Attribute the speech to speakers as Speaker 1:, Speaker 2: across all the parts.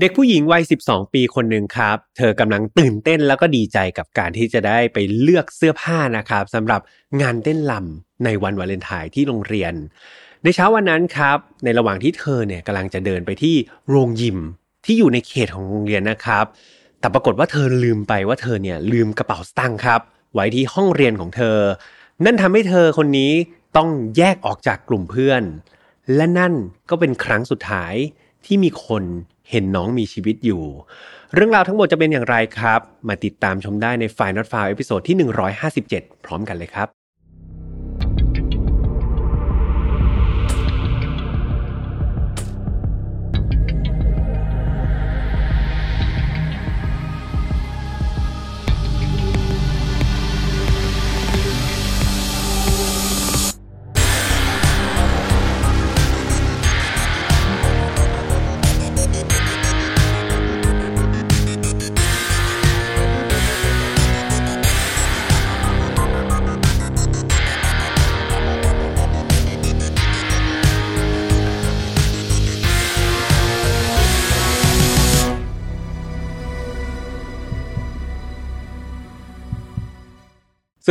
Speaker 1: เด็กผู้หญิงวัย 12 ปีคนหนึ่งครับ เธอกำลังตื่นเต้นแล้วก็ดีใจกับการที่จะได้ไปเลือกเสื้อผ้านะครับสำหรับงานเต้นลำในวันวาเลนไทน์ที่โรงเรียน ในเช้าวันนั้นครับ ในระหว่างที่เธอเนี่ยกำลังจะเดินไปที่โรงยิมที่อยู่ในเขตของโรงเรียนนะครับ แต่ปรากฏว่าเธอลืมไปว่าเธอเนี่ยลืมกระเป๋าสตางค์ครับ ไว้ที่ห้องเรียนของเธอ นั่นทำให้เธอคนนี้ต้องแยกออกจากกลุ่มเพื่อน และนั่นก็เป็นครั้งสุดท้ายที่มีคน เห็นน้องมีชีวิตอยู่ เรื่องราวทั้งหมดจะเป็นอย่างไรครับ มาติดตามชมได้ใน File Not Found episode ที่ 157 พร้อมกันเลยครับ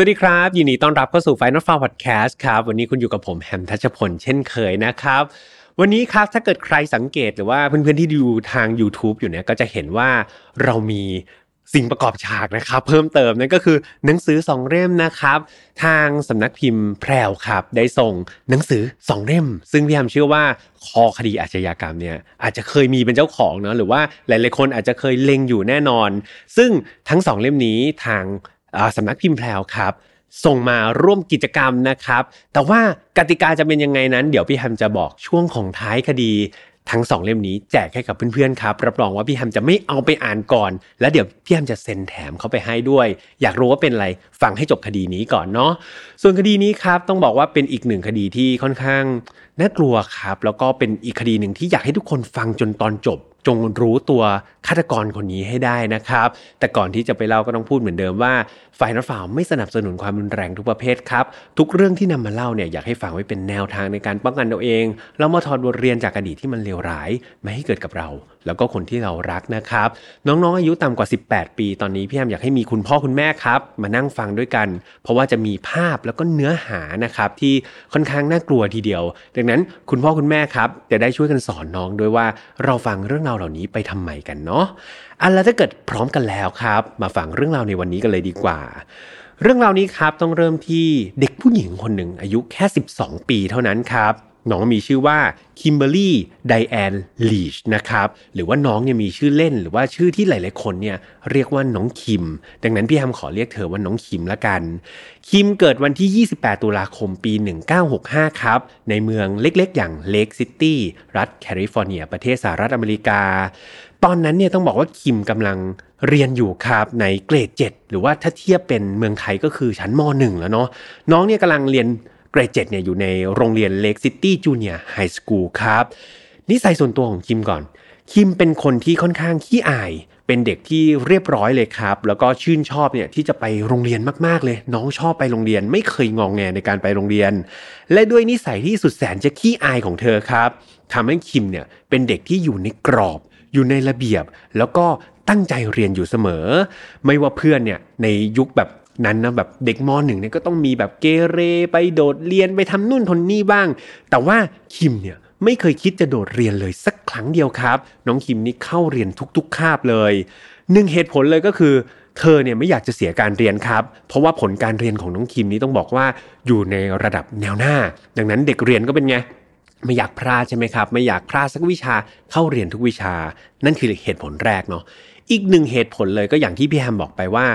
Speaker 1: วัสดีครับ ยินดีต้อนรับเข้าสู่ Final f a r Podcast ครับ วันนี้คุณอยู่กับผมแฮมทัชพลเช่นเคยนะครับ วันนี้ครับถ้าเกิดใครสังเกตหรือว่าเพื่อนๆที่ดูทาง YouTube อยู่เนี่ยก็จะเห็นว่าเรามีสิ่งประกอบฉากนะครับเพิ่มเติมนั่นก็คือหนังสือสองเล่มนะครับ ทางสำนักพิมพ์แพรวครับ ได้ส่งหนังสือสองเล่ม ซึ่งพี่แฮมเชื่อว่าคอคดีอาชญากรรมเนี่ยอาจจะเคยมีเป็นเจ้าของเนาะหรือว่าหลายๆคนอาจจะเคยเล็งอยู่แน่นอน ซึ่งทั้งสองเล่มนี้ทาง สำนักพิมพ์แพลวครับ ส่งมาร่วมกิจกรรมนะครับ แต่ว่ากติกาจะเป็นยังไงนั้น เดี๋ยวพี่แฮมจะบอกช่วงของท้ายคดีทั้งสองเล่มนี้แจกให้กับเพื่อนๆครับ รับรองว่าพี่แฮมจะไม่เอาไปอ่านก่อน แล้วเดี๋ยวพี่แฮมจะเซ็นแถมเขาไปให้ด้วย อยากรู้ว่าเป็นอะไรฟังให้จบคดีนี้ก่อนเนาะส่วนคดีนี้ครับต้องบอกว่าเป็นอีกหนึ่งคดีที่ค่อนข้างน่ากลัวครับ แล้วก็เป็นอีกคดีหนึ่งที่อยากให้ทุกคนฟังจนตอนจบจงรู้ตัวฆาตกรคนนี้ให้ได้นะครับ แต่ก่อนที่จะไปเล่าก็ต้องพูดเหมือนเดิมว่าฝ่ายนักฝ่าไม่สนับสนุนความรุนแรงทุกประเภทครับ ทุกเรื่องที่นำมาเล่าเนี่ยอยากให้ฟังไว้เป็นแนวทางในการป้องกันตัวเองแล้วมาถอดบทเรียนจากอดีตที่มันเลวร้ายไม่ให้เกิดกับเราแล้วก็คนที่เรารักนะครับ น้องๆอายุต่ำกว่า 18 ปี ตอนนี้พี่แอมอยากให้มีคุณพ่อคุณแม่ครับ มานั่งฟังด้วยกัน เพราะว่าจะมีภาพแล้วก็เนื้อหานะครับที่ค่อนข้างน่ากลัวทีเดียว ดังนั้นคุณพ่อคุณแม่ครับจะได้ช่วยกันสอนน้องด้วยว่าเราฟังเรื่องราวเหล่านี้ไปทำไมกันเนาะอันแล้วถ้าเกิดพร้อมกันแล้วครับ มาฟังเรื่องราวในวันนี้กันเลยดีกว่า เรื่องราวนี้ครับต้องเริ่มที่เด็กผู้หญิงคนหนึ่งอายุแค่ 12 ปีเท่านั้นครับ น้องมีชื่อว่าคิมเบอรี่ไดแอนลีชนะครับหรือว่าน้องเนี่ยมีชื่อเล่นหรือว่าชื่อที่หลาย ๆ คนเนี่ยเรียกว่าน้องคิม ดังนั้นพี่แฮมขอเรียกเธอว่าน้องคิมละกัน คิมเกิดวันที่ 28 ตุลาคมปี 1965 ครับ ในเมืองเล็ก ๆ อย่าง Lake City รัฐแคลิฟอร์เนีย ประเทศสหรัฐอเมริกา ตอนนั้นเนี่ยต้องบอกว่าคิมกำลังเรียนอยู่ครับในเกรด 7 หรือว่าถ้าเทียบเป็นเมืองไทยก็คือชั้นม .1 แล้วเนาะน้องเนี่ยกำลังเรียน เกรดเจ็ดเนี่ยอยู่ในโรงเรียน Lake City Junior High School ครับ นิสัยส่วนตัวของคิมก่อน คิมเป็นคนที่ค่อนข้างขี้อาย เป็นเด็กที่เรียบร้อยเลยครับ แล้วก็ชื่นชอบเนี่ยที่จะไปโรงเรียนมากๆเลย น้องชอบไปโรงเรียนไม่เคยงองแงในการไปโรงเรียน และด้วยนิสัยที่สุดแสนจะขี้อายของเธอครับทำให้คิมเนี่ยเป็นเด็กที่อยู่ในกรอบ อยู่ในระเบียบ แล้วก็ตั้งใจเรียนอยู่เสมอ ไม่ว่าเพื่อนเนี่ยในยุคแบบ นั้นนะแบบเด็กมหนึ่งเนี่ยก็ต้องมีแบบเกเรไปโดดเรียนไปทำนู่นทนนี่บ้าง แต่ว่าคิมเนี่ยไม่เคยคิดจะโดดเรียนเลยสักครั้งเดียวครับ น้องคิมนี่เข้าเรียนทุกๆคาบเลยหนึ่งเหตุผลเลยก็คือ เธอเนี่ยไม่อยากจะเสียการเรียนครับ เพราะว่าผลการเรียนของน้องคิมนี้ต้องบอกว่าอยู่ในระดับแนวหน้า ดังนั้นเด็กเรียนก็เป็นไงไม่อยากพลาดใช่ไหมครับ ไม่อยากพลาดสักวิชาเข้าเรียนทุกวิชา นั่นคือเหตุผลแรกเนาะอีกหนึ่งเหตุผลเลยก็อย่างที่พี่แฮมบอกไปว่า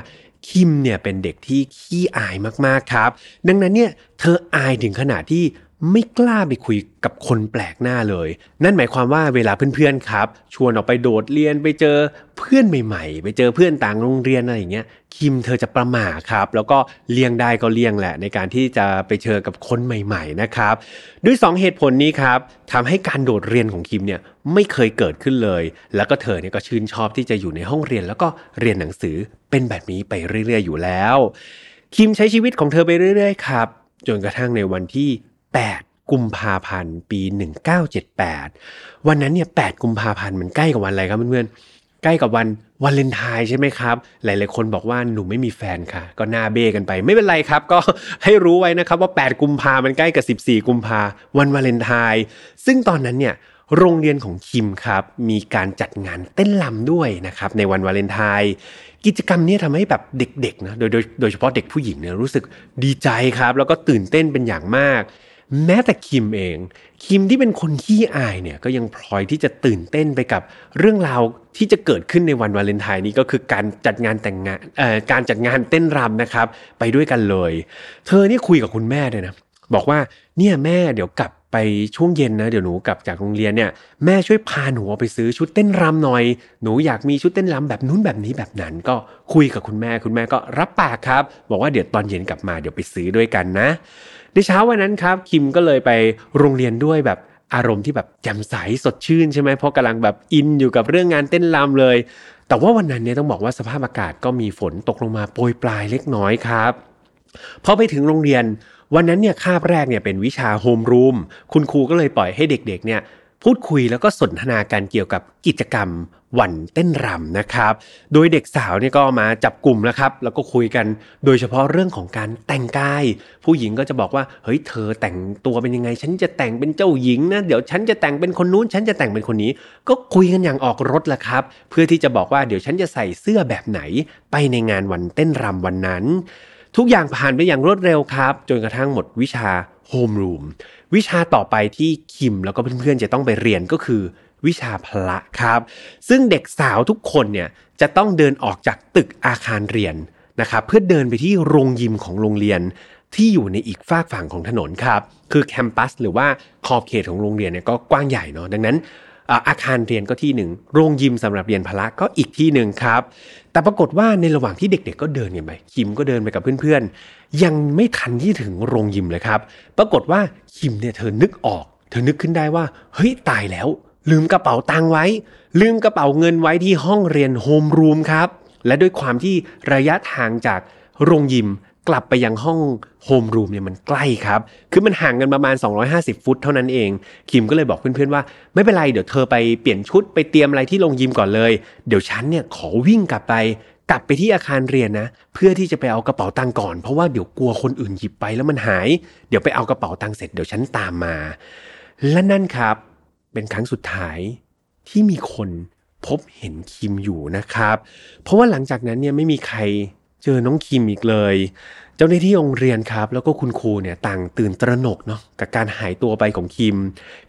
Speaker 1: คิมเนี่ยเป็นเด็กที่ขี้อายมากๆครับ ดังนั้นเนี่ยเธออายถึงขนาดที่ ไม่กล้าไปคุยกับคนแปลกหน้าเลย นั่นหมายความว่าเวลาเพื่อนๆครับ ชวนออกไปโดดเรียนไปเจอเพื่อนใหม่ๆ ไปเจอเพื่อนต่างโรงเรียนอะไรอย่างเงี้ยคิมเธอจะประหม่าครับ แล้วก็เลี่ยงได้ก็เลี่ยงแหละ ในการที่จะไปเจอกับคนใหม่ ๆนะครับ ด้วย 2 เหตุผลนี้ครับทำให้การโดดเรียนของคิมเนี่ยไม่เคยเกิดขึ้นเลย แล้วก็เธอเนี่ยก็ชื่นชอบที่จะอยู่ในห้องเรียน แล้วก็เรียนหนังสือเป็นแบบนี้ไปเรื่อย ๆ อยู่แล้ว คิมใช้ชีวิตของเธอไปเรื่อย ๆ ครับจนกระทั่งในวันที่ 8 กุมภาพันธ์ปี 1978 วันนั้นเนี่ย 8 กุมภาพันธ์มันใกล้กับวันอะไรครับเพื่อนๆ ใกล้กับวันวาเลนไทน์ใช่ไหมครับ หลายๆคนบอกว่าหนูไม่มีแฟนค่ะ ก็หน้าเบ้กันไป ไม่เป็นไรครับ ก็ให้รู้ไว้นะครับว่า 8 กุมภามันใกล้กับ 14 กุมภาวันวาเลนไทน์ซึ่งตอนนั้นเนี่ยโรงเรียนของคิมครับ มีการจัดงานเต้นรำด้วยนะครับ ในวันวาเลนไทน์กิจกรรมนี้ทำให้แบบเด็กๆนะโดยโดยโดยเฉพาะเด็กผู้หญิงเนี่ยรู้สึกดีใจครับ แล้วก็ตื่นเต้นเป็นอย่างมาก แม้แต่คิมเอง คิมที่เป็นคนขี้อายเนี่ยก็ยังพลอยที่จะตื่นเต้นไปกับเรื่องราวที่จะเกิดขึ้นในวันวาเลนไทน์นี้ก็คือการจัดงานแต่งงานเอ่อการจัดงานเต้นรำนะครับ ไปด้วยกันเลย เธอนี่คุยกับคุณแม่เลยนะบอกว่าเนี่ยแม่เดี๋ยวกลับไปช่วงเย็นนะเดี๋ยวหนูกลับจากโรงเรียนเนี่ยแม่ช่วยพาหนูไปซื้อชุดเต้นรำหน่อย หนูอยากมีชุดเต้นรำแบบนู้นแบบนี้แบบนั้น ก็คุยกับคุณแม่คุณแม่ก็รับปากครับ บอกว่าเดี๋ยวตอนเย็นกลับมาเดี๋ยวไปซื้อด้วยกันนะ ในเช้าวันนั้นครับคิมก็เลยไปโรงเรียนด้วยแบบอารมณ์ที่แบบแจ่มใสสดชื่นใช่ไหมเพราะกำลังแบบอินอยู่กับเรื่องงานเต้นรำเลย แต่ว่าวันนั้นเนี่ยต้องบอกว่าสภาพอากาศก็มีฝนตกลงมาโปรยปลายเล็กน้อยครับพอไปถึงโรงเรียนวันนั้นเนี่ยคาบแรกเนี่ยเป็นวิชาโฮมรูมคุณครูก็เลยปล่อยให้เด็กๆเนี่ยพูดคุยแล้วก็สนทนาการเกี่ยวกับกิจกรรม วันเต้นรำนะครับ โดยเด็กสาวเนี่ยก็มาจับกลุ่มแล้วครับ แล้วก็คุยกันโดยเฉพาะเรื่องของการแต่งกาย ผู้หญิงก็จะบอกว่าเฮ้ยเธอแต่งตัวเป็นยังไง ฉันจะแต่งเป็นเจ้าหญิงนะเดี๋ยวฉันจะแต่งเป็นคนนู้น ฉันจะแต่งเป็นคนนี้ ก็คุยกันอย่างออกรถละครับ เพื่อที่จะบอกว่าเดี๋ยวฉันจะใส่เสื้อแบบไหน ไปในงานวันเต้นรำวันนั้น ทุกอย่างผ่านไปอย่างรวดเร็วครับ จนกระทั่งหมดวิชาโฮมรูมวิชาต่อไปที่คิมแล้วก็เพื่อนๆจะต้องไปเรียนก็คือ วิชาพละครับ ซึ่งเด็กสาวทุกคนเนี่ยจะต้องเดินออกจากตึกอาคารเรียนนะครับเพื่อเดินไปที่โรงยิมของโรงเรียนที่อยู่ในอีกฝากฝั่งของถนนครับ คือแคมปัสหรือว่าขอบเขตของโรงเรียนเนี่ยก็กว้างใหญ่เนาะดังนั้นอาคารเรียนก็ที่หนึ่งโรงยิมสำหรับเรียนพละก็อีกที่หนึ่งครับ แต่ปรากฏว่าในระหว่างที่เด็กๆก็เดินกันไปคิมก็เดินไปกับเพื่อนๆ ยังไม่ทันที่ถึงโรงยิมเลยครับ ปรากฏว่าคิมเนี่ยเธอนึกออก เธอนึกขึ้นได้ว่าเฮ้ยตายแล้ว ลืมกระเป๋าตังค์ไว้ ลืมกระเป๋าเงินไว้ที่ห้องเรียนโฮมรูมครับ และด้วยความที่ระยะทางจากโรงยิมกลับไปยังห้องโฮมรูมเนี่ยมันใกล้ครับ คือมันห่างกันประมาณ 250 ฟุตเท่านั้นเอง คิมก็เลยบอกเพื่อนๆว่า ไม่เป็นไรเดี๋ยวเธอไปเปลี่ยนชุดไปเตรียมอะไรที่โรงยิมก่อนเลย เดี๋ยวฉันเนี่ยขอวิ่งกลับไป กลับไปที่อาคารเรียนนะ เพื่อที่จะไปเอากระเป๋าตังค์ก่อน เพราะว่าเดี๋ยวกลัวคนอื่นหยิบไปแล้วมันหาย เดี๋ยวไปเอากระเป๋าตังค์เสร็จเดี๋ยวฉันตามมา และนั่นครับ เป็นครั้งสุดท้ายที่มีคนพบเห็นคิมอยู่นะครับ เพราะว่าหลังจากนั้นเนี่ยไม่มีใครเจอน้องคิมอีกเลย เจ้าหน้าที่โรงเรียนครับ แล้วก็คุณครูเนี่ยต่างตื่นตระหนกเนาะกับการหายตัวไปของคิม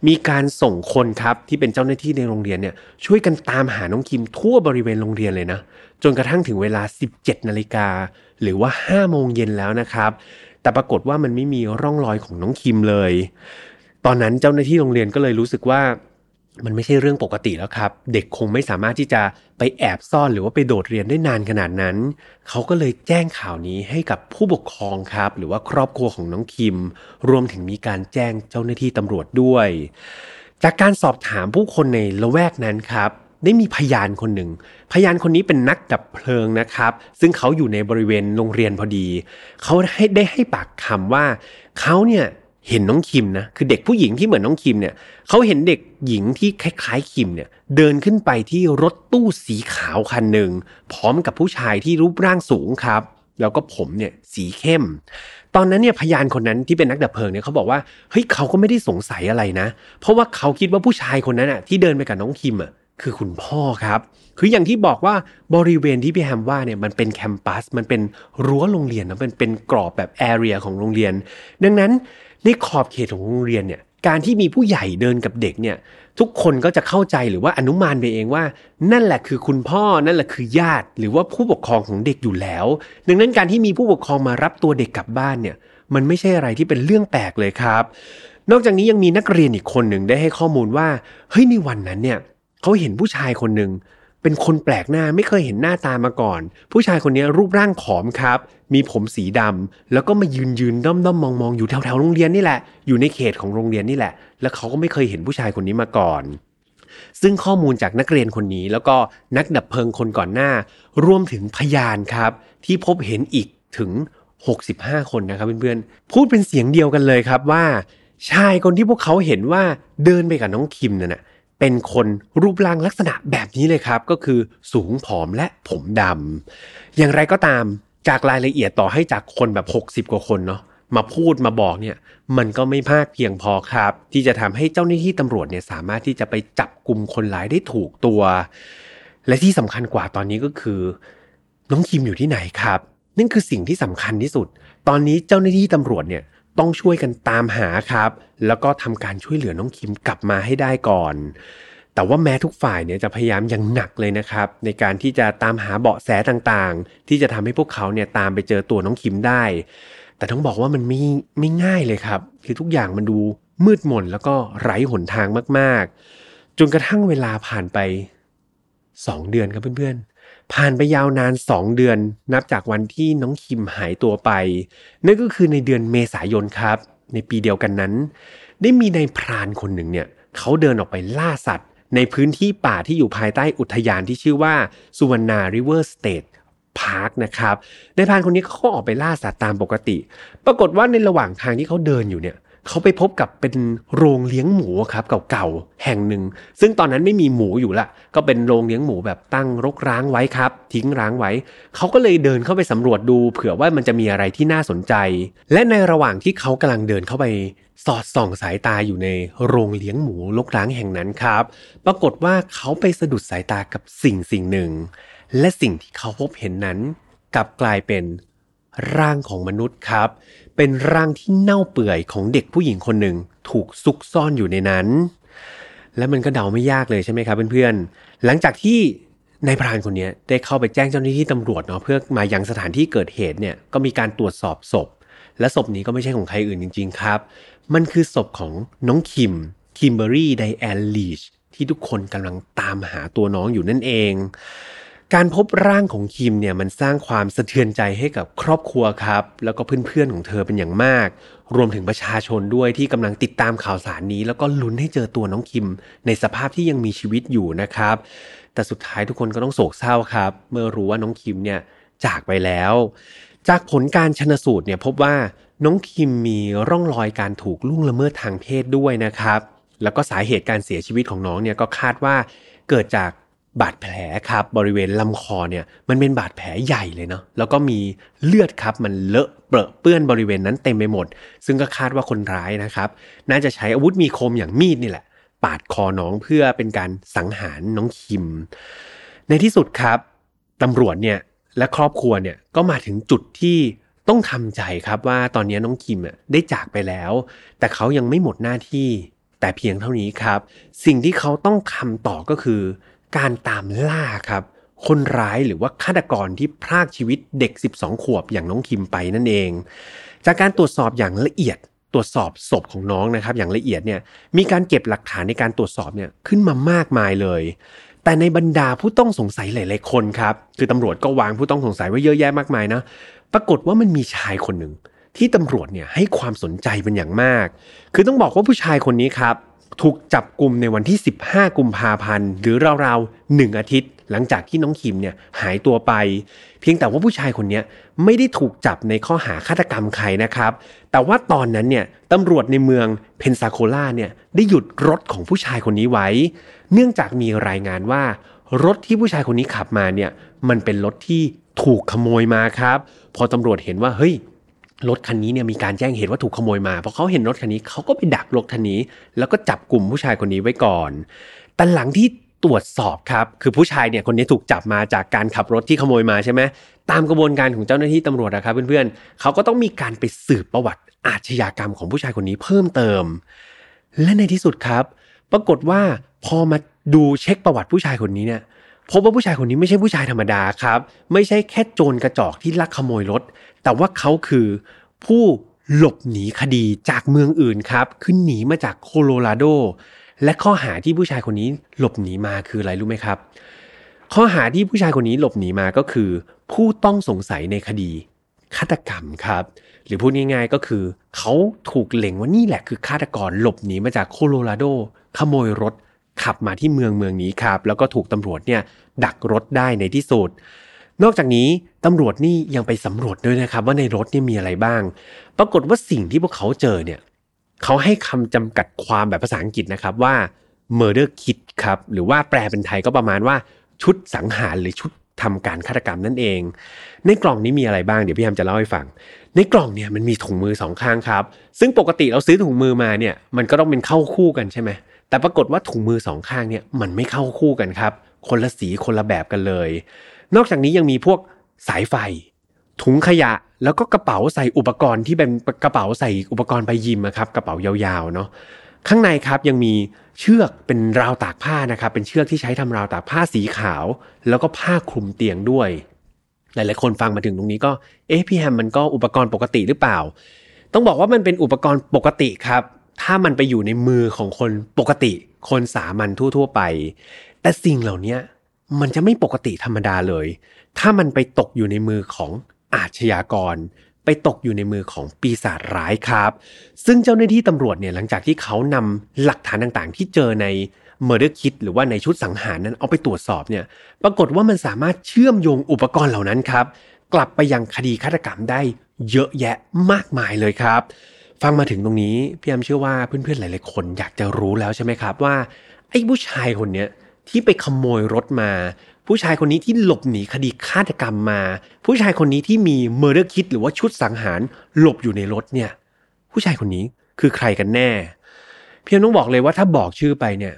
Speaker 1: มีการส่งคนครับที่เป็นเจ้าหน้าที่ในโรงเรียนเนี่ยช่วยกันตามหาน้องคิมทั่วบริเวณโรงเรียนเลยนะจนกระทั่งถึงเวลา 17นาฬิกาหรือว่า5โมงเย็นแล้วนะครับ แต่ปรากฏว่ามันไม่มีร่องรอยของน้องคิมเลย ตอนนั้นเจ้าหน้าที่โรงเรียนก็เลยรู้สึกว่ามันไม่ใช่เรื่องปกติแล้วครับ เด็กคงไม่สามารถที่จะไปแอบซ่อนหรือว่าไปโดดเรียนได้นานขนาดนั้น เขาก็เลยแจ้งข่าวนี้ให้กับผู้ปกครองครับ หรือว่าครอบครัวของน้องคิม รวมถึงมีการแจ้งเจ้าหน้าที่ตำรวจด้วย จากการสอบถามผู้คนในละแวกนั้นครับ ได้มีพยานคนหนึ่ง พยานคนนี้เป็นนักดับเพลิงนะครับ ซึ่งเขาอยู่ในบริเวณโรงเรียนพอดี เขาให้ได้ให้ปากคำว่าเขาเนี่ย เห็นน้องคิมนะคือเด็กผู้หญิงที่เหมือนน้องคิมเนี่ยเขาเห็นเด็กหญิงที่คล้ายๆคิมเนี่ยเดินขึ้นไปที่รถตู้สีขาวคันหนึ่งพร้อมกับผู้ชายที่รูปร่างสูงครับ แล้วก็ผมเนี่ยสีเข้ม ตอนนั้นเนี่ยพยานคนนั้นที่เป็นนักดับเพลิงเนี่ยเขาบอกว่าเฮ้ยเขาก็ไม่ได้สงสัยอะไรนะ เพราะว่าเขาคิดว่าผู้ชายคนนั้นอะที่เดินไปกับน้องคิมอะคือคุณพ่อครับ คืออย่างที่บอกว่าบริเวณที่พี่แฮมว่าเนี่ยมันเป็นแคมปัส มันเป็นรั้วโรงเรียนนะมันเป็นกรอบแบบแอเรียของโรงเรียน ดังนั้น ในขอบเขตของโรงเรียนเนี่ยการที่มีผู้ใหญ่เดินกับเด็กเนี่ยทุกคนก็จะเข้าใจหรือว่าอนุมานไปเองว่า นั่นแหละคือคุณพ่อนั่นแหละคือญาติ หรือว่าผู้ปกครองของเด็กอยู่แล้ว ดังนั้นการที่มีผู้ปกครองมารับตัวเด็กกลับบ้านเนี่ยมันไม่ใช่อะไรที่เป็นเรื่องแปลกเลยครับ นอกจากนี้ยังมีนักเรียนอีกคนหนึ่งได้ให้ข้อมูลว่าเฮ้ยในวันนั้นเนี่ยเขาเห็นผู้ชายคนหนึ่ง เป็นคนแปลกหน้าไม่เคยเห็นหน้าตามาก่อน ผู้ชายคนนี้รูปร่างผอมครับ มีผมสีดำแล้วก็มายืนยืนด้อมด้อมมองมองอยู่แถวแถวโรงเรียนนี่แหละ อยู่ในเขตของโรงเรียนนี่แหละ แล้วเขาก็ไม่เคยเห็นผู้ชายคนนี้มาก่อน ซึ่งข้อมูลจากนักเรียนคนนี้ แล้วก็นักดับเพลิงคนก่อนหน้า รวมถึงพยานครับ ที่พบเห็นอีกถึง 65 คนนะครับเพื่อนๆพูดเป็นเสียงเดียวกันเลยครับว่าชายคนที่พวกเขาเห็นว่าเดินไปกับน้องคิมนั่นนะ เป็นคนรูปร่างลักษณะแบบนี้เลยครับ ก็คือสูงผอมและผมดำอย่างไรก็ตามจากรายละเอียดต่อให้จากคนแบบ 60 กว่าคนเนาะมาพูดมาบอกเนี่ยมันก็ไม่มากเพียงพอครับ ที่จะทำให้เจ้าหน้าที่ตำรวจเนี่ยสามารถที่จะไปจับกลุ่มคนร้ายได้ถูกตัว และที่สำคัญกว่าตอนนี้ก็คือ น้องคิมอยู่ที่ไหนครับนั่นคือสิ่งที่สำคัญที่สุด ตอนนี้เจ้าหน้าที่ตำรวจเนี่ย ต้องช่วยกันตามหาครับ แล้วก็ทำการช่วยเหลือน้องคิมกลับมาให้ได้ก่อน แต่ว่าแม้ทุกฝ่ายเนี่ยจะพยายามอย่างหนักเลยนะครับ ในการที่จะตามหาเบาะแสต่างๆ ที่จะทำให้พวกเขาเนี่ยตามไปเจอตัวน้องคิมได้ แต่ต้องบอกว่ามันไม่ไม่ง่ายเลยครับ คือทุกอย่างมันดูมืดมนแล้วก็ไร้หนทางมากๆ จนกระทั่งเวลาผ่านไป 2 เดือนครับเพื่อนๆ ผ่านไปยาวนาน 2 เดือน นับจากวันที่น้องคิมหายตัวไป นั่นก็คือในเดือนเมษายนครับ ในปีเดียวกันนั้น ได้มีนายพรานคนหนึ่งเนี่ยเขาเดินออกไปล่าสัตว์ ในพื้นที่ป่าที่อยู่ภายใต้อุทยานที่ชื่อว่า Suwannee River State Park นะครับนายพรานคนนี้เขาออกไปล่าสัตว์ตามปกติ ปรากฏว่าในระหว่างทางที่เขาเดินอยู่เนี่ย เขาไปพบกับเป็นโรงเลี้ยงหมูครับเก่าๆแห่งหนึ่ง ซึ่งตอนนั้นไม่มีหมูอยู่ละ ก็เป็นโรงเลี้ยงหมูแบบตั้งรกร้างไว้ครับ ทิ้งร้างไว้เขาก็เลยเดินเข้าไปสำรวจดู เผื่อว่ามันจะมีอะไรที่น่าสนใจ และในระหว่างที่เขากำลังเดินเข้าไปสอดส่องสายตาอยู่ในโรงเลี้ยงหมูรกร้างแห่งนั้นครับ ปรากฏว่าเขาไปสะดุดสายตากับสิ่งสิ่งหนึ่ง และสิ่งที่เขาพบเห็นนั้นกลับกลายเป็นร่างของมนุษย์ครับ เป็นร่างที่เน่าเปื่อยของเด็กผู้หญิงคนหนึ่งถูกซุกซ่อนอยู่ในนั้น และมันก็เดาไม่ยากเลยใช่ไหมครับเพื่อนๆ หลังจากที่นายพรานคนนี้ได้เข้าไปแจ้งเจ้าหน้าที่ตำรวจเนาะเพื่อมายังสถานที่เกิดเหตุเนี่ยก็มีการตรวจสอบศพ และศพนี้ก็ไม่ใช่ของใครอื่นจริง ๆ ครับ มันคือศพของน้องคิมคิมเบอรี่ไดแอนลีชที่ทุกคนกำลังตามหาตัวน้องอยู่นั่นเอง การพบร่างของคิมเนี่ยมันสร้างความสะเทือนใจให้กับครอบครัวครับ แล้วก็เพื่อนๆของเธอเป็นอย่างมาก รวมถึงประชาชนด้วยที่กำลังติดตามข่าวสารนี้ แล้วก็ลุ้นให้เจอตัวน้องคิม ในสภาพที่ยังมีชีวิตอยู่นะครับ แต่สุดท้ายทุกคนก็ต้องโศกเศร้าครับ เมื่อรู้ว่าน้องคิมเนี่ยจากไปแล้ว จากผลการชนสูตรเนี่ยพบว่าน้องคิมมีร่องรอยการถูกล่วงละเมิดทางเพศด้วยนะครับ แล้วก็สาเหตุการเสียชีวิตของน้องเนี่ยก็คาดว่าเกิดจาก บาดแผลครับบริเวณลำคอเนี่ยมันเป็นบาดแผลใหญ่เลยเนาะแล้วก็มีเลือดครับมันเลอะเปรอะเปื้อนบริเวณนั้นเต็มไปหมด ซึ่งก็คาดว่าคนร้ายนะครับน่าจะใช้อาวุธมีคมอย่างมีดนี่แหละ ปาดคอน้องเพื่อเป็นการสังหารน้องคิม ในที่สุดครับตำรวจเนี่ยและครอบครัวเนี่ยก็มาถึงจุดที่ต้องทำใจครับว่าตอนนี้น้องคิมอะได้จากไปแล้ว แต่เขายังไม่หมดหน้าที่ แต่เพียงเท่านี้ครับ สิ่งที่เขาต้องทำต่อก็คือ การตามล่าครับ คนร้ายหรือว่าฆาตกรที่พรากชีวิตเด็ก 12 ขวบอย่างน้องคิมไปนั่นเอง จากการตรวจสอบอย่างละเอียดตรวจสอบศพของน้องนะครับ อย่างละเอียดเนี่ยมีการเก็บหลักฐานในการตรวจสอบเนี่ยขึ้นมามากมายเลย แต่ในบรรดาผู้ต้องสงสัยหลาย ๆ คนครับ คือตำรวจก็วางผู้ต้องสงสัยไว้เยอะแยะมากมายนะปรากฏว่ามันมีชายคนหนึ่งที่ตำรวจเนี่ยให้ความสนใจเป็นอย่างมาก คือต้องบอกว่าผู้ชายคนนี้ครับ ถูกจับกลุ่มในวันที่ 15 กุมภาพันธ์ หรือราวๆหนึ่งอาทิตย์ หลังจากที่น้องคิมเนี่ยหายตัวไป เพียงแต่ว่าผู้ชายคนนี้ไม่ได้ถูกจับในข้อหาฆาตกรรมใครนะครับ แต่ว่าตอนนั้นเนี่ยตำรวจในเมืองเพนซาโคลาเนี่ยได้หยุดรถของผู้ชายคนนี้ไว้ เนื่องจากมีรายงานว่ารถที่ผู้ชายคนนี้ขับมาเนี่ยมันเป็นรถที่ถูกขโมยมาครับ พอตำรวจเห็นว่าเฮ้ย รถคันนี้เนี่ยมีการแจ้งเหตุว่าถูกขโมยมาพอเขาเห็นรถคันนี้เขาก็ไปดักรถคันนี้ แล้วก็จับกลุ่มผู้ชายคนนี้ไว้ก่อน แต่หลังที่ตรวจสอบครับ คือผู้ชายเนี่ยคนนี้ถูกจับมาจากการขับรถที่ขโมยมาใช่ไหมตามกระบวนการของเจ้าหน้าที่ตำรวจนะครับเพื่อนๆเขาก็ต้องมีการไปสืบประวัติอาชญากรรมของผู้ชายคนนี้เพิ่มเติม และในที่สุดครับ ปรากฏว่าพอมาดูเช็คประวัติผู้ชายคนนี้เนี่ย พบว่าผู้ชายคนนี้ไม่ใช่ผู้ชายธรรมดาครับ ไม่ใช่แค่โจรกระจอกที่ลักขโมยรถ แต่ว่าเขาคือผู้หลบหนีคดีจากเมืองอื่นครับขึ้นหนีมาจากโคโลราโด และข้อหาที่ผู้ชายคนนี้หลบหนีมาคืออะไรรู้ไหมครับ ข้อหาที่ผู้ชายคนนี้หลบหนีมาก็คือ ผู้ต้องสงสัยในคดีฆาตกรรมครับ หรือพูดง่าย ๆก็คือ เขาถูกเล็งว่านี่แหละคือฆาตกรหลบหนีมาจากโคโลราโด ขโมยรถ ขับมาที่เมืองเมืองนี้ครับ แล้วก็ถูกตำรวจเนี่ยดักรถได้ในที่สุด นอกจากนี้ตำรวจนี่ยังไปสำรวจด้วยนะครับ ว่าในรถนี่มีอะไรบ้าง ปรากฏว่าสิ่งที่พวกเขาเจอเนี่ยเขาให้คำจำกัดความแบบภาษาอังกฤษนะครับว่า murder kit ครับหรือว่าแปลเป็นไทยก็ประมาณว่าชุดสังหารหรือชุดทำการฆาตกรรมนั่นเอง ในกล่องนี้มีอะไรบ้างเดี๋ยวพี่แฮมจะเล่าให้ฟัง ในกล่องเนี่ยมันมีถุงมือสองข้างครับ ซึ่งปกติเราซื้อถุงมือมาเนี่ยมันก็ต้องเป็นเข้าคู่กันใช่ไหม แต่ปรากฏว่าถุงมือสองข้างเนี่ยมันไม่เข้าคู่กันครับ คนละสีคนละแบบกันเลย นอกจากนี้ยังมีพวกสายไฟ ถุงขยะแล้วก็กระเป๋าใส่อุปกรณ์ที่เป็นกระเป๋าใส่อุปกรณ์ไปยิมครับกระเป๋ายาวๆเนาะข้างในครับยังมีเชือกเป็นราวตากผ้านะครับเป็นเชือกที่ใช้ทำราวตากผ้าสีขาว แล้วก็ผ้าคลุมเตียงด้วย หลายๆคนฟังมาถึงตรงนี้ก็เอ๊ะพี่แฮมมันก็อุปกรณ์ปกติหรือเปล่า ต้องบอกว่ามันเป็นอุปกรณ์ปกติครับ ถ้ามันไปอยู่ในมือของคนปกติ คนสามัญทั่ว ๆ ไป แต่สิ่งเหล่านี้มันจะไม่ปกติธรรมดาเลย ถ้ามันไปตกอยู่ในมือของอาชญากร ไปตกอยู่ในมือของปีศาจร้ายครับ ซึ่งเจ้าหน้าที่ตำรวจเนี่ยหลังจากที่เขานำหลักฐานต่างๆ ที่เจอใน Murder Kit หรือว่าในชุดสังหารนั้นเอาไปตรวจสอบเนี่ย ปรากฏว่ามันสามารถเชื่อมโยงอุปกรณ์เหล่านั้นครับ กลับไปยังคดีฆาตกรรมได้เยอะแยะมากมายเลยครับ ฟังมาถึงตรงนี้พี่แอมเชื่อว่าเพื่อนๆหลาย ๆ คนอยากจะรู้แล้วใช่ไหมครับว่าไอ้ผู้ชายคนเนี้ยที่ไปขโมยรถมา ผู้ชายคนนี้ที่หลบหนีคดีฆาตกรรมมา ผู้ชายคนนี้ที่มี Murder Kit หรือว่าชุดสังหารหลบอยู่ในรถเนี่ย ผู้ชายคนนี้คือใครกันแน่ พียงต้องบอกเลยว่าถ้าบอกชื่อไปเนี่ย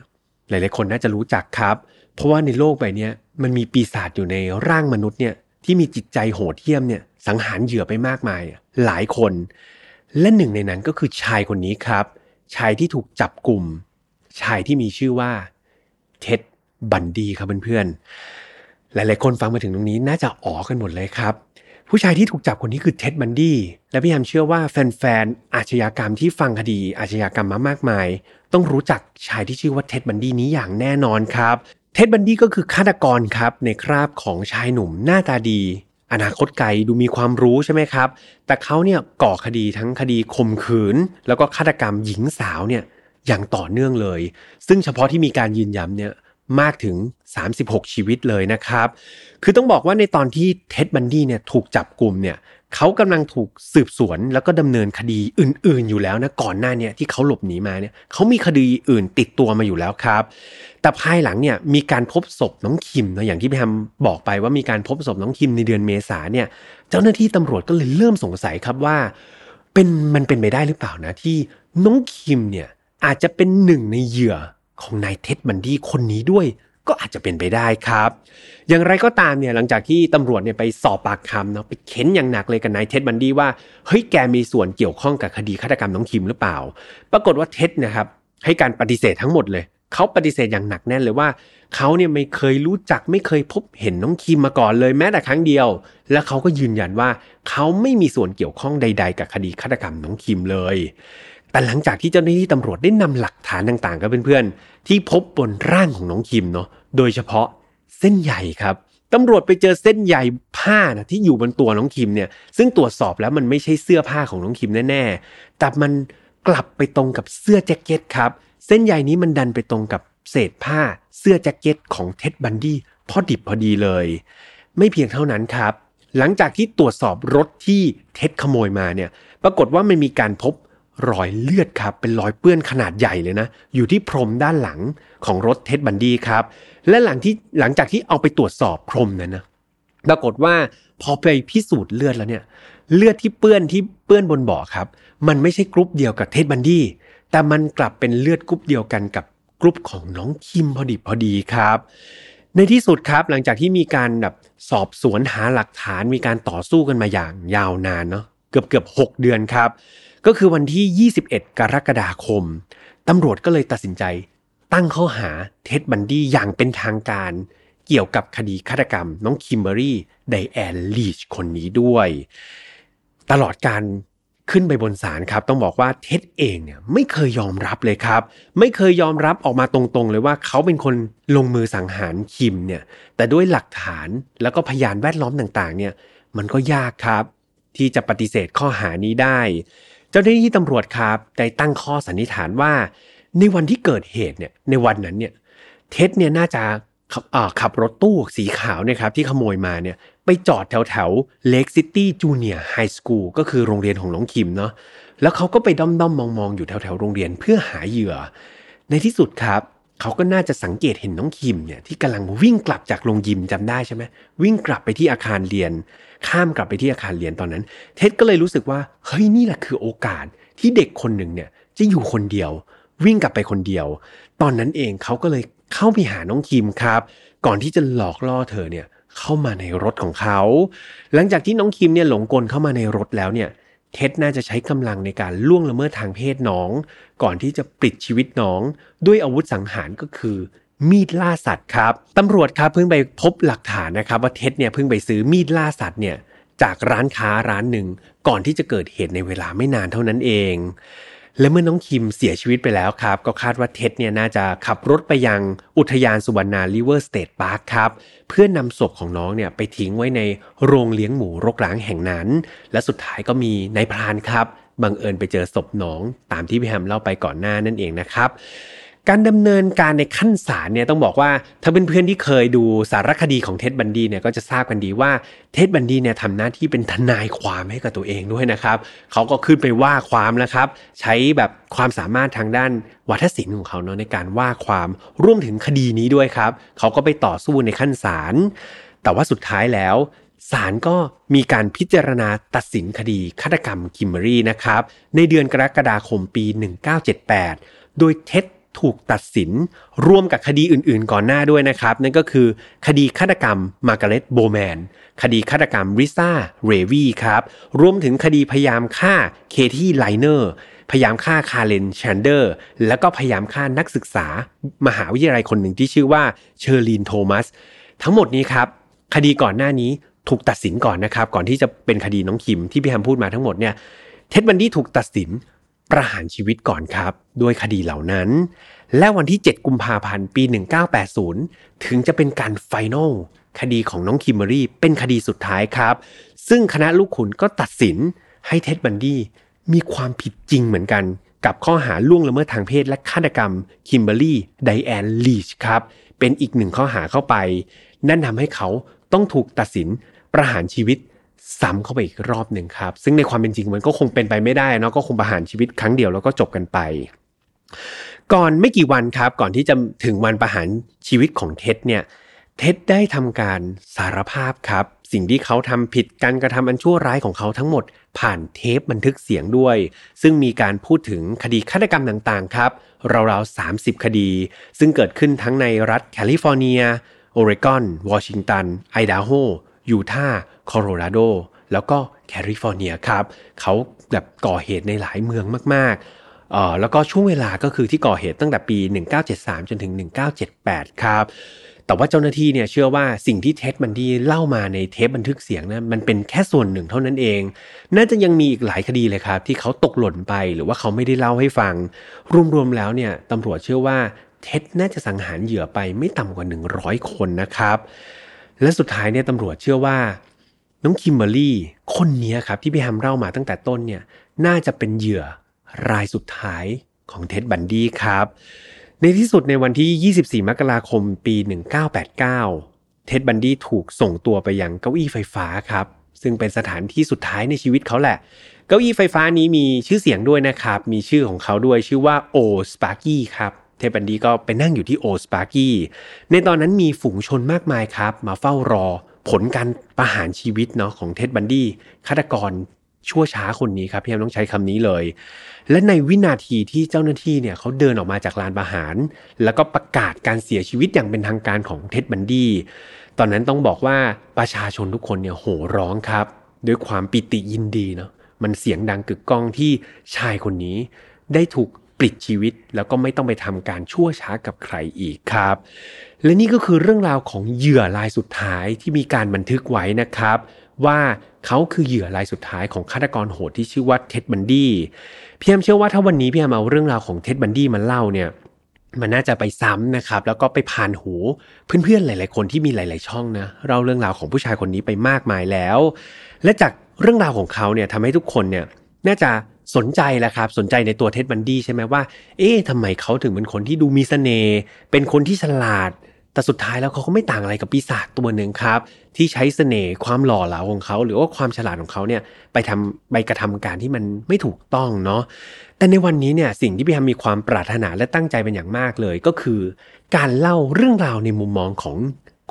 Speaker 1: หลาย ๆ คนน่าจะรู้จักครับ เพราะว่าในโลกใบนี้มันมีปีศาจอยู่ในร่างมนุษย์เนี่ยที่มีจิตใจโหดเหี้ยมเนี่ยสังหารเหยื่อไปมากมายหลายคน และหนึ่งในนั้นก็คือชายคนนี้ครับ ชายที่ถูกจับกลุ่ม ชายที่มีชื่อว่าเท็ดบันดีครับเพื่อนๆ หลายๆคนฟังมาถึงตรงนี้น่าจะอ๋อกันหมดเลยครับ ผู้ชายที่ถูกจับคนนี้คือเท็ดบันดี้และพี่แฮมเชื่อว่าแฟนๆ อาชญากรรมที่ฟังคดีอาชญากรรมมามากมาย ต้องรู้จักชายที่ชื่อว่าเท็ดบันดี้นี้อย่างแน่นอนครับ เท็ดบันดี้ก็คือฆาตกรครับในคราบของชายหนุ่มหน้าตาดี อนาคตไกลดูมีความรู้ใช่ไหมครับ แต่เขาเนี่ยก่อคดีทั้งคดีข่มขืน แล้วก็ฆาตกรรมหญิงสาวเนี่ยอย่างต่อเนื่องเลย ซึ่งเฉพาะที่มีการยืนยันเนี่ยมากถึง 36 ชีวิตเลยนะครับ คือต้องบอกว่าในตอนที่เท็ดบันดี้เนี่ยถูกจับกลุ่มเนี่ย เขากำลังถูกสืบสวนแล้วก็ดำเนินคดีอื่น ๆ อยู่แล้วนะก่อนหน้าเนี่ยที่เขาหลบหนีมาเนี่ยเขามีคดีอื่นติดตัวมาอยู่แล้วครับ แต่ภายหลังเนี่ยมีการพบศพน้องคิมนะอย่างที่พี่แฮมบอกไปว่ามีการพบศพน้องคิมในเดือนเมษาเนี่ย เจ้าหน้าที่ตำรวจก็เลยเริ่มสงสัยครับว่า เป็นมันเป็นไปได้หรือเปล่านะที่น้องคิมเนี่ยอาจจะเป็นหนึ่งในเหยื่อของนายเท็ดบันดี้คนนี้ด้วย ก็อาจจะเป็นไปได้ครับ อย่างไรก็ตามเนี่ยหลังจากที่ตำรวจเนี่ยไปสอบปากคำเนาะไปเค้นอย่างหนักเลยกับนายเท็ดบันดี้ว่าเฮ้ยแกมีส่วนเกี่ยวข้องกับคดีฆาตกรรมน้องคิมหรือเปล่า ปรากฏว่าเท็ดนะครับให้การปฏิเสธทั้งหมดเลยเขาปฏิเสธอย่างหนักแน่นเลยว่าเขาเนี่ยไม่เคยรู้จักไม่เคยพบเห็นน้องคิมมาก่อนเลยแม้แต่ครั้งเดียว และเขาก็ยืนยันว่าเขาไม่มีส่วนเกี่ยวข้องใด ๆ กับคดีฆาตกรรมน้องคิมเลย แต่หลังจากที่เจ้าหน้าที่ตำรวจได้นำหลักฐานต่างๆ กับเพื่อนๆที่พบบนร่างของน้องคิมเนาะ โดยเฉพาะเส้นใยครับตำรวจไปเจอเส้นใยผ้านะที่อยู่บนตัวน้องคิมเนี่ย ซึ่งตรวจสอบแล้วมันไม่ใช่เสื้อผ้าของน้องคิมแน่ๆ แต่มันกลับไปตรงกับเสื้อแจ็คเก็ตครับ เส้นใยนี้มันดันไปตรงกับเศษผ้าเสื้อแจ็คเก็ตของเท็ดบันดี้พอดิบพอดีเลย ไม่เพียงเท่านั้นครับ หลังจากที่ตรวจสอบรถที่เท็ดขโมยมาเนี่ย ปรากฏว่ามันมีการพบ รอยเลือดครับ เป็นรอยเปื้อนขนาดใหญ่เลยนะ อยู่ที่พรมด้านหลังของรถเท็ดบันดี้ครับ และหลังที่หลังจากที่เอาไปตรวจสอบพรมนั้นนะปรากฏว่าพอไปพิสูจน์เลือดแล้วเนี่ย เลือดที่เปื้อนที่เปื้อนบนเบาะครับ มันไม่ใช่กรุ๊ปเดียวกับเท็ดบันดี้แต่มันกลับเป็นเลือดกรุ๊ปเดียวกันกับกรุ๊ปของน้องคิมพอดีพอดีครับ ในที่สุดครับหลังจากที่มีการแบบสอบสวนหาหลักฐานมีการต่อสู้กันมาอย่างยาวนานเนาะเกือบเกือบหกเดือนครับก็คือวันที่ 21 กรกฎาคม ตำรวจก็เลยตัดสินใจ ตั้งข้อหาเท็ดบันดี้อย่างเป็นทางการ เกี่ยวกับคดีฆาตกรรม น้องคิมเบอรี่ไดแอนลีชคนนี้ด้วย ตลอดการขึ้นไปบนศาลครับ ต้องบอกว่าเท็ดเองเนี่ยไม่เคยยอมรับเลยครับ ไม่เคยยอมรับออกมาตรงๆ เลยว่าเขาเป็นคนลงมือสังหารคิมเนี่ยแต่ด้วยหลักฐานแล้วก็พยานแวดล้อมต่างๆเนี่ยมันก็ยากครับ ที่จะปฏิเสธข้อหานี้ได้ เจ้าหน้าที่ตำรวจครับได้ตั้งข้อสันนิษฐานว่า ในวันที่เกิดเหตุเนี่ยในวันนั้นเนี่ยเท็ดเนี่ยน่าจะขับขับรถตู้สีขาวนะครับที่ขโมยมาเนี่ยไปจอดแถวแถว Lake City Junior High School ก็คือโรงเรียนของน้องคิมเนาะแล้วเขาก็ไปด้อมด้อมมองมองอยู่แถวแถวโรงเรียนเพื่อหาเหยื่อ ในที่สุดครับ เขาก็น่าจะสังเกตเห็นน้องคิมเนี่ยที่กำลังวิ่งกลับจากโรงยิมจำได้ใช่ไหมวิ่งกลับไปที่อาคารเรียน ข้ามกลับไปที่อาคารเรียนตอนนั้น เท็ดก็เลยรู้สึกว่าเฮ้ยนี่แหละคือโอกาสที่เด็กคนหนึ่งเนี่ยจะอยู่คนเดียว วิ่งกลับไปคนเดียว ตอนนั้นเองเขาก็เลยเข้าไปหาน้องคิมครับ ก่อนที่จะหลอกล่อเธอเนี่ยเข้ามาในรถของเขา หลังจากที่น้องคิมเนี่ยหลงกลเข้ามาในรถแล้วเนี่ย เท็ดน่าจะใช้กำลังในการล่วงละเมิดทางเพศน้อง ก่อนที่จะปลิดชีวิตน้อง ด้วยอาวุธสังหารก็คือ มีดล่าสัตว์ครับตำรวจครับเพิ่งไปพบหลักฐานนะครับ ว่าเท็ดเนี่ยเพิ่งไปซื้อมีดล่าสัตว์เนี่ยจากร้านค้าร้านหนึ่งก่อนที่จะเกิดเหตุในเวลาไม่นานเท่านั้นเอง และเมื่อน้องคิมเสียชีวิตไปแล้วครับ ก็คาดว่าเท็ดเนี่ยน่าจะขับรถไปยังอุทยาน Suwannee River State Park ครับ เพื่อนำศพของน้องเนี่ยไปทิ้งไว้ในโรงเลี้ยงหมูรกร้างแห่งนั้น และสุดท้ายก็มีนายพรานครับบังเอิญไปเจอศพน้องตามที่พี่แฮมเล่าไปก่อนหน้านั่นเองนะครับ การดำเนินการในขั้นศาลเนี่ยต้องบอกว่าถ้าเป็นเพื่อนที่เคยดูสารคดีของเท็ดบันดีเนี่ยก็จะทราบกันดีว่าเท็ดบันดีเนี่ยทำหน้าที่เป็นทนายความให้กับตัวเองด้วยนะครับเขาก็ขึ้นไปว่าความแล้วครับ ใช้แบบความสามารถทางด้านวัฒศิลป์ของเขาเนาะในการว่าความร่วมถึงคดีนี้ด้วยครับ เขาก็ไปต่อสู้ในขั้นศาลแต่ว่าสุดท้ายแล้วศาลก็มีการพิจารณาตัดสินคดีฆาตกรรมคิมเบอรี่นะครับในเดือนกรกฎาคมปี 1978 โดยเท็ด ถูกตัดสินร่วมกับคดีอื่นๆ ก่อนหน้าด้วยนะครับ นั่นก็คือคดีฆาตกรรมมาร์กาเร็ตโบแมน คดีฆาตกรรมลิซ่าเลวี่ครับ รวมถึงคดีพยายามฆ่าเคที่ไคลเนอร์ พยายามฆ่าคาเรนแชนด์เลอร์ แล้วก็พยายามฆ่านักศึกษา มหาวิทยาลัยคนหนึ่งที่ชื่อว่าเชอร์ริลโทมัส ทั้งหมดนี้ครับ คดีก่อนหน้านี้ถูกตัดสินก่อนนะครับ ก่อนที่จะเป็นคดีน้องคิมที่พี่แฮมพูดมาทั้งหมดเนี่ย เท็ดบันดี้ถูกตัดสิน ประหารชีวิตก่อนครับ ด้วยคดีเหล่านั้น และวันที่ 7 กุมภาพันธ์ปี 1980 ถึงจะเป็นการ final คดีของน้องคิมเบอรี่เป็นคดีสุดท้ายครับ ซึ่งคณะลูกขุนก็ตัดสินให้เท็ดบันดี้มีความผิดจริงเหมือนกัน กับข้อหาล่วงละเมิดทางเพศและฆาตกรรมคิมเบอรี่ไดแอนลีชครับ เป็นอีกหนึ่งข้อหาเข้าไป นั่นทำให้เขาต้องถูกตัดสินประหารชีวิต ซ้ำเข้าไปอีกรอบหนึ่งครับ ซึ่งในความเป็นจริงมันก็คงเป็นไปไม่ได้เนาะก็คงประหารชีวิตครั้งเดียวแล้วก็จบกันไป ก่อนไม่กี่วันครับ ก่อนที่จะถึงวันประหารชีวิตของเท็ดเนี่ยเท็ดได้ทำการสารภาพครับ สิ่งที่เขาทำผิดการกระทำอันชั่วร้ายของเขาทั้งหมด ผ่านเทปบันทึกเสียงด้วย ซึ่งมีการพูดถึงคดีฆาตกรรมต่างๆครับราวๆ30 คดี ซึ่งเกิดขึ้นทั้งในรัฐแคลิฟอร์เนีย โอเรกอน วอชิงตัน ไอดาโฮ ยูทาห์โคโลราโด แล้วก็แคลิฟอร์เนียครับเขาแบบก่อเหตุในหลายเมืองมากๆเอ่อแล้วก็ช่วงเวลาก็คือที่ก่อเหตุตั้งแต่ปี 1973 จนถึง 1978 ครับแต่ว่าเจ้าหน้าที่เนี่ยเชื่อว่าสิ่งที่เท็ดมันดีเล่ามาในเทปบันทึกเสียงนะมันเป็นแค่ส่วนหนึ่งเท่านั้นเอง น่าจะยังมีอีกหลายคดีเลยครับ ที่เขาตกหล่นไปหรือว่าเขาไม่ได้เล่าให้ฟัง รวมๆแล้วเนี่ยตำรวจเชื่อว่าเท็ดน่าจะสังหารเหยื่อไปไม่ต่ำกว่า 100 คนนะครับ และสุดท้ายเนี่ยตำรวจเชื่อว่า น้องคิมเบอรี่คนนี้ครับที่พี่แฮมเล่ามาตั้งแต่ต้นเนี่ยน่าจะเป็นเหยื่อรายสุดท้ายของเท็ดบันดี้ครับ ในที่สุดในวันที่ 24 มกราคมปี 1989 เท็ดบันดี้ถูกส่งตัวไปยังเก้าอี้ไฟฟ้าครับ ซึ่งเป็นสถานที่สุดท้ายในชีวิตเขาแหละ เก้าอี้ไฟฟ้านี้มีชื่อเสียงด้วยนะครับ มีชื่อของเขาด้วยชื่อว่า Old Sparky ครับ เท็ดบันดี้ก็ไปนั่งอยู่ที่ Old Sparky ในตอนนั้นมีฝูงชนมากมายครับ มาเฝ้ารอผลการประหารชีวิตเนาะของเท็ดบันดี้ฆาตกรชั่วช้าคนนี้ครับพี่แอมต้องใช้คำนี้เลย และในวินาทีที่เจ้าหน้าที่เนี่ยเขาเดินออกมาจากลานประหาร แล้วก็ประกาศการเสียชีวิตอย่างเป็นทางการของเท็ดบันดี้ตอนนั้นต้องบอกว่าประชาชนทุกคนเนี่ยโห่ร้องครับ ด้วยความปิติยินดีเนาะมันเสียงดังกึกก้องที่ชายคนนี้ ได้ถูก ปลิดชีวิต แล้วก็ไม่ต้องไปทำการชั่วช้ากับใครอีกครับ และนี่ก็คือเรื่องราวของเหยื่อรายสุดท้ายที่มีการบันทึกไว้นะครับ ว่าเขาคือเหยื่อรายสุดท้ายของฆาตกรโหดที่ชื่อว่าเท็ดบันดี้พี่แอมเชื่อว่าถ้าวันนี้พี่แอมเอาเรื่องราวของเท็ดบันดี้มาเล่าเนี่ยมันน่าจะไปซ้ำนะครับ แล้วก็ไปผ่านหูเพื่อนๆหลาย ๆ คนที่มีหลาย ๆ ช่องนะเล่าเรื่องราวของผู้ชายคนนี้ไปมากมายแล้ว และจากเรื่องราวของเขาเนี่ยทำให้ทุกคนเนี่ยน่าจะ สนใจแหละครับ สนใจในตัวเท็ดบันดี้ใช่ไหมว่า เอ๊ะทำไมเขาถึงเป็นคนที่ดูมีสเสน่ห์เป็นคนที่ฉลาด แต่สุดท้ายแล้วเขาก็ไม่ต่างอะไรกับปีศาจตัวหนึ่งครับ ที่ใช้เสน่ห์ความหล่อเหลาของเขา หรือว่าความฉลาดของเขาเนี่ยไปทำไปกระทำการที่มันไม่ถูกต้องเนาะแต่ในวันนี้เนี่ยสิ่งที่พี่ฮัมมีความปรารถนาและตั้งใจเป็นอย่างมากเลย ก็คือ การเล่าเรื่องราวในมุมมองของ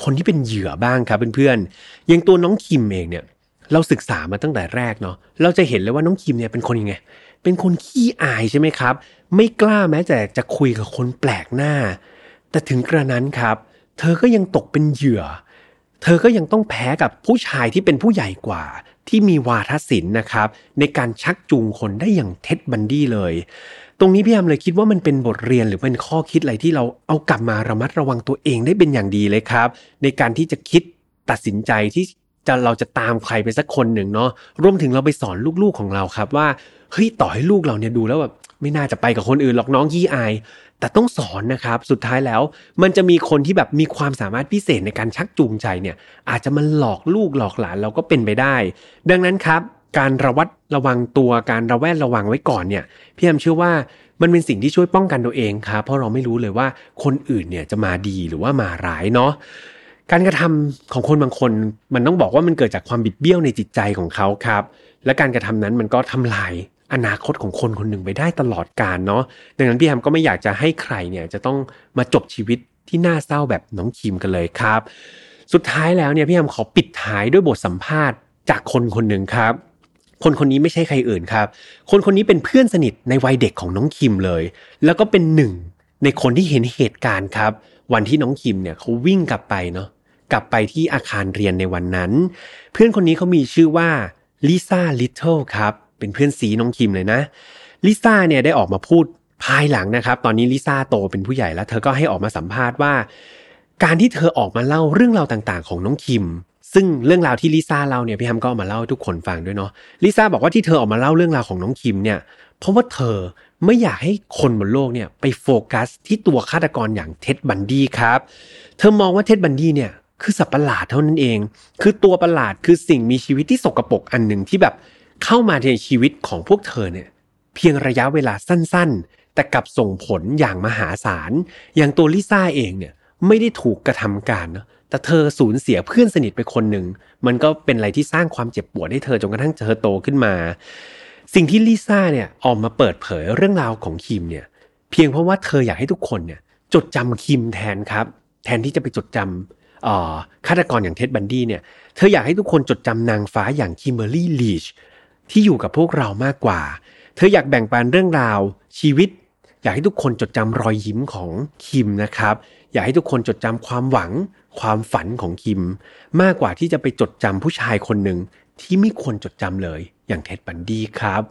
Speaker 1: คนที่เป็นเหยื่อบ้างครับเพื่อนๆอย่างตัวน้องคิมเองเนี่ย เราศึกษามาตั้งแต่แรกเนาะเราจะเห็นเลยว่าน้องคิมเนี่ยเป็นคนยังไง เป็นคนขี้อายใช่ไหมครับ ไม่กล้าแม้แต่จะคุยกับคนแปลกหน้า แต่ถึงกระนั้นครับ เธอก็ยังตกเป็นเหยื่อ เธอก็ยังต้องแพ้กับผู้ชายที่เป็นผู้ใหญ่กว่า ที่มีวาทศิลป์นะครับ ในการชักจูงคนได้อย่างเท็ดบันดี้เลย ตรงนี้พี่แฮมเลยคิดว่ามันเป็นบทเรียนหรือเป็นข้อคิดอะไรที่เราเอากลับมาระมัดระวังตัวเองได้เป็นอย่างดีเลยครับ ในการที่จะคิดตัดสินใจที่ จะเราจะตามใครไปสักคนหนึ่งเนาะรวมถึงเราไปสอนลูกๆของเราครับว่าเฮ้ยต่อให้ลูกเราเนี่ยดูแล้วแบบไม่น่าจะไปกับคนอื่นหรอกน้องยี่อาย แต่ต้องสอนนะครับสุดท้ายแล้ว มันจะมีคนที่แบบมีความสามารถพิเศษในการชักจูงใจเนี่ย อาจจะมาหลอกลูกหลอกหลานเราก็เป็นไปได้ ดังนั้นครับ การระวัดระวังตัวการระแวดระวังไว้ก่อนเนี่ยพี่แอมเชื่อว่ามันเป็นสิ่งที่ช่วยป้องกันตัวเองครับเพราะเราไม่รู้เลยว่าคนอื่นเนี่ยจะมาดีหรือว่ามาร้ายเนาะ การกระทำของคนบางคน มันต้องบอกว่ามันเกิดจากความบิดเบี้ยวในจิตใจของเขาครับ และการกระทำนั้นมันก็ทำลายอนาคตของคนคนหนึ่งไปได้ตลอดกาลเนาะดังนั้นพี่แฮมก็ไม่อยากจะให้ใครเนี่ยจะต้องมาจบชีวิตที่น่าเศร้าแบบน้องคิมกันเลยครับ สุดท้ายแล้วเนี่ยพี่แฮมขอปิดท้ายด้วยบทสัมภาษณ์จากคนคนหนึ่งครับ คนคนนี้ไม่ใช่ใครอื่นครับ คนคนนี้เป็นเพื่อนสนิทในวัยเด็กของน้องคิมเลย แล้วก็เป็นหนึ่งในคนที่เห็นเหตุการณ์ครับ วันที่น้องคิมเนี่ยเขาวิ่งกลับไปเนาะ กลับไปที่อาคารเรียนในวันนั้น เพื่อนคนนี้เขามีชื่อว่าลิซ่าลิตเทิลครับ เป็นเพื่อนซี้น้องคิมเลยนะลิซ่าเนี่ยได้ออกมาพูดภายหลังนะครับ ตอนนี้ลิซ่าโตเป็นผู้ใหญ่แล้ว เธอก็ให้ออกมาสัมภาษณ์ว่า การที่เธอออกมาเล่าเรื่องราวต่างๆ ของน้องคิม ซึ่งเรื่องราวที่ลิซ่าเล่าเนี่ยพี่แฮมก็มาเล่าให้ทุกคนฟังด้วยเนาะลิซ่าบอกว่าที่เธอออกมาเล่าเรื่องราวของน้องคิมเนี่ยเพราะว่าเธอไม่อยากให้คนบนโลกเนี่ยไปโฟกัสที่ตัวฆาตกรอย่างเท็ดบันดี้ครับ เธอมองว่าเท็ดบันดี้เนี่ย คือสัตว์ประหลาดเท่านั้นเอง คือตัวประหลาดคือสิ่งมีชีวิตที่สกปรกอันหนึ่งที่แบบเข้ามาในชีวิตของพวกเธอเนี่ยเพียงระยะเวลาสั้นๆ แต่กลับส่งผลอย่างมหาศาล อย่างตัวลิซ่าเองเนี่ยไม่ได้ถูกกระทำการเนาะแต่เธอสูญเสียเพื่อนสนิทไปคนหนึ่ง มันก็เป็นอะไรที่สร้างความเจ็บปวดให้เธอจนกระทั่งเธอโตขึ้นมา สิ่งที่ลิซ่าเนี่ยออกมาเปิดเผยเรื่องราวของคิมเนี่ยเพียงเพราะว่าเธออยากให้ทุกคนเนี่ยจดจำคิมแทนครับ แทนที่จะไปจดจำ ฆาตกรอย่างเท็ดบันดี้เนี่ย เธออยากให้ทุกคนจดจำนางฟ้าอย่างคิมเบอร์รี่ลีชที่อยู่กับพวกเรามากกว่า เธออยากแบ่งปันเรื่องราวชีวิต อยากให้ทุกคนจดจำรอยยิ้มของคิมนะครับ อยากให้ทุกคนจดจำความหวัง ความฝันของคิม มากกว่าที่จะไปจดจำผู้ชายคนหนึ่งที่ไม่ควรจดจำเลยอย่างเท็ดบันดี้ครับ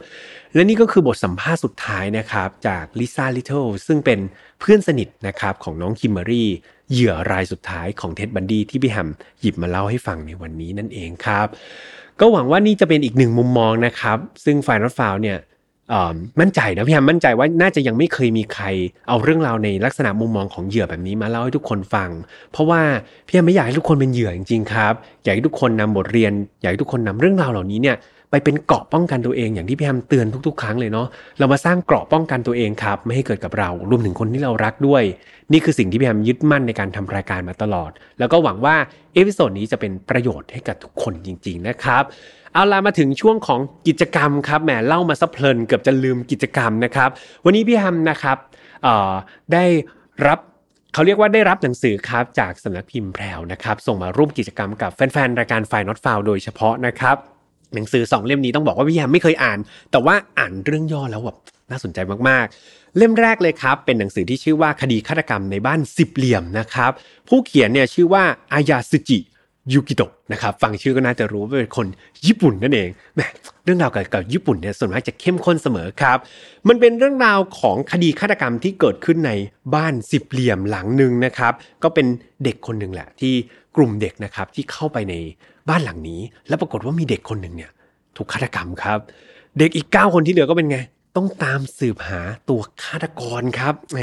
Speaker 1: และนี่ก็คือบทสัมภาษณ์สุดท้ายนะครับ จากลิซ่าลิทเทิลซึ่งเป็นเพื่อนสนิทนะครับของน้องคิมเบอรี่ เหยื่อรายสุดท้ายของเท็ดบันดี้ที่พี่แฮมหยิบมาเล่าให้ฟังในวันนี้นั่นเองครับ ก็หวังว่านี่จะเป็นอีกหนึ่งมุมมองนะครับ ซึ่ง Final File เนี่ยมั่นใจนะพี่แฮมมั่นใจว่าน่าจะยังไม่เคยมีใครเอาเรื่องราวในลักษณะมุมมองของเหยื่อแบบนี้มาเล่าให้ทุกคนฟัง เพราะว่าพี่แฮมไม่อยากให้ทุกคนเป็นเหยื่อจริงๆครับ อยากให้ทุกคนนำบทเรียน อยากให้ทุกคนนำเรื่องราวเหล่านี้เนี่ย เป็นเกราะป้องกันตัวเองอย่างที่พี่แฮมเตือนทุกๆ ครั้งเลยเนาะเรามาสร้างเกราะป้องกันตัวเองครับไม่ให้เกิดกับเรารวมถึงคนที่เรารักด้วย นี่คือสิ่งที่พี่แฮมยึดมั่นในการทำรายการมาตลอด แล้วก็หวังว่า episode นี้จะเป็นประโยชน์ให้กับทุกคนจริง ๆ นะครับเอาละมาถึงช่วงของกิจกรรมครับแหมเล่ามาซะเพลินเกือบจะลืมกิจกรรมนะครับ วันนี้พี่แฮมนะครับได้รับเขาเรียกว่าได้รับหนังสือครับจากสำนักพิมพ์แพรวนะครับ ส่งมาร่วมกิจกรรมกับแฟนๆรายการไฟนอตฟาวโดยเฉพาะนะครับ หนังสือสองเล่มนี้ต้องบอกว่าพี่แฮมไม่เคยอ่าน แต่ว่าอ่านเรื่องย่อแล้วแบบน่าสนใจมากๆ เล่มแรกเลยครับ เป็นหนังสือที่ชื่อว่าคดีฆาตกรรมในบ้านสิบเหลี่ยมนะครับ ผู้เขียนเนี่ยชื่อว่าอายาสึจิยูกิโตะนะครับฟังชื่อก็น่าจะรู้ว่าเป็นคนญี่ปุ่นนั่นเองแเรื่องราวกับกับญี่ปุ่นเนี่ยส่วนมากจะเข้มข้นเสมอครับ มันเป็นเรื่องราวของคดีฆาตกรรมที่เกิดขึ้นในบ้านสิบเหลี่ยมหลังหนึ่งนะครับ ก็เป็นเด็กคนหนึ่งแหละที่กลุ่มเด็กนะครับที่เข้าไปใน บ้านหลังนี้ แล้วปรากฏว่ามีเด็กคนหนึ่งเนี่ย ถูกฆาตกรรมครับ เด็กอีก 9 คนที่เหลือก็เป็นไง ต้องตามสืบหาตัวฆาตกรครับแหม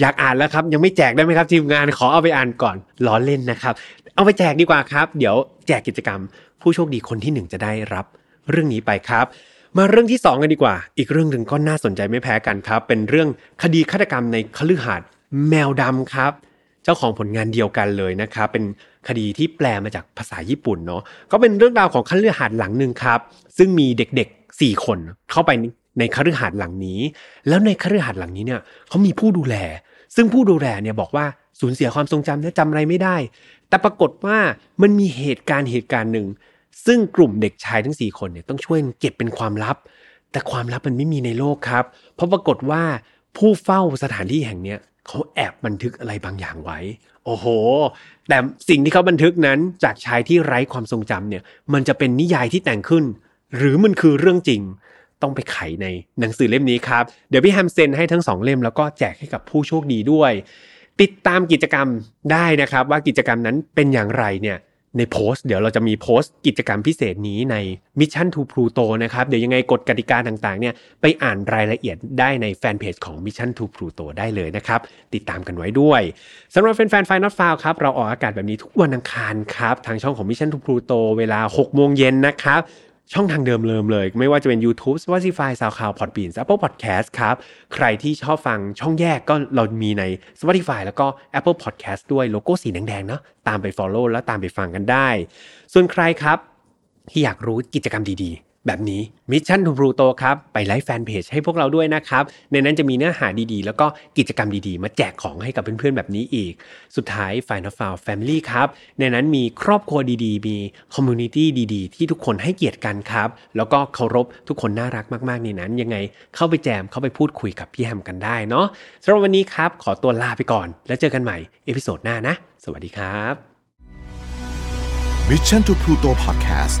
Speaker 1: อยากอ่านแล้วครับ ยังไม่แจกได้ไหมครับทีมงานขอเอาไปอ่านก่อนล้อเล่นนะครับ เอาไปแจกดีกว่าครับ เดี๋ยวแจกกิจกรรม ผู้โชคดีคนที่ 1 จะได้รับเรื่องนี้ไปครับมาเรื่องที่ 2 กันดีกว่า อีกเรื่องหนึ่งก็น่าสนใจไม่แพ้กันครับ เป็นเรื่องคดีฆาตกรรมในคฤหาสน์แมวดำครับ เจ้าของผลงานเดียวกันเลยนะครับ เป็น คดีที่แปลมาจากภาษาญี่ปุ่นเนาะก็เป็นเรื่องราวของคฤหาสน์หลังหนึ่งครับ ซึ่งมีเด็กๆ 4 คนเข้าไปในคฤหาสน์หลังนี้ แล้วในคฤหาสน์หลังนี้เนี่ยเขามีผู้ดูแล ซึ่งผู้ดูแลเนี่ยบอกว่าสูญเสียความทรงจำนะจำอะไรไม่ได้ แต่ปรากฏว่ามันมีเหตุการณ์เหตุการณ์หนึ่ง ซึ่งกลุ่มเด็กชายทั้ง 4 คนเนี่ยต้องช่วยเก็บเป็นความลับ แต่ความลับมันไม่มีในโลกครับ เพราะปรากฏว่าผู้เฝ้าสถานที่แห่งเนี้ย เขาแอบบันทึกอะไรบางอย่างไว้ โอ้โห แต่สิ่งที่เขาบันทึกนั้นจากชายที่ไร้ความทรงจำเนี่ย มันจะเป็นนิยายที่แต่งขึ้น หรือมันคือเรื่องจริง ต้องไปไขในหนังสือเล่มนี้ครับ เดี๋ยวพี่แฮมเซนให้ทั้งสองเล่มแล้วก็แจกให้กับผู้โชคดีด้วย ติดตามกิจกรรมได้นะครับ ว่ากิจกรรมนั้นเป็นอย่างไรเนี่ย ในโพสต์เดี๋ยวเราจะมีโพสต์กิจกรรมพิเศษนี้ใน Mission to Pluto นะครับ เดี๋ยวยังไงกฎกติกาต่างๆเนี่ยไปอ่านรายละเอียดได้ในแฟนเพจของ Mission to Pluto ได้เลยนะครับ ติดตามกันไว้ด้วยสำหรับแฟนๆ Final f i l e ครับ เราออกอากาศแบบนี้ทุกวันอังคารครับ ทางช่องของ Mission to Pluto เวลา 6 โมงเย็นนะครับ ช่องทางเดิมเลิมเลย ไม่ว่าจะเป็น YouTube Spotify SoundCloud Podbean Apple Podcast ครับ ใครที่ชอบฟังช่องแยกก็เรามีใน Spotify แล้วก็ Apple Podcast ด้วยโลโก้สีแดงๆเนาะตามไป Follow แล้วตามไปฟังกันได้ ส่วนใครครับที่อยากรู้กิจกรรมดีๆ แบบนี้ Mission to Pluto ครับ ไปไลฟ์แฟนเพจให้พวกเราด้วยนะครับ ในนั้นจะมีเนื้อหาดีๆ แล้วก็กิจกรรมดีๆ มาแจกของให้กับเพื่อนๆ แบบนี้อีก สุดท้าย Final f i l e Family ครับ ในนั้นมีครอบครัวดีๆ มี community ดีๆ ที่ทุกคนให้เกียรติกันครับ แล้วก็เคารพทุกคนน่ารักมากๆ ในนั้น ยังไงเข้าไปแจมเข้าไปพูดคุยกับพี่แฮมกันได้เนาะสำหรับวันนี้ครับขอตัวลาไปก่อน แล้วเจอกันใหม่ episode หน้านะ สวัสดีครับ
Speaker 2: Mission to Pluto Podcast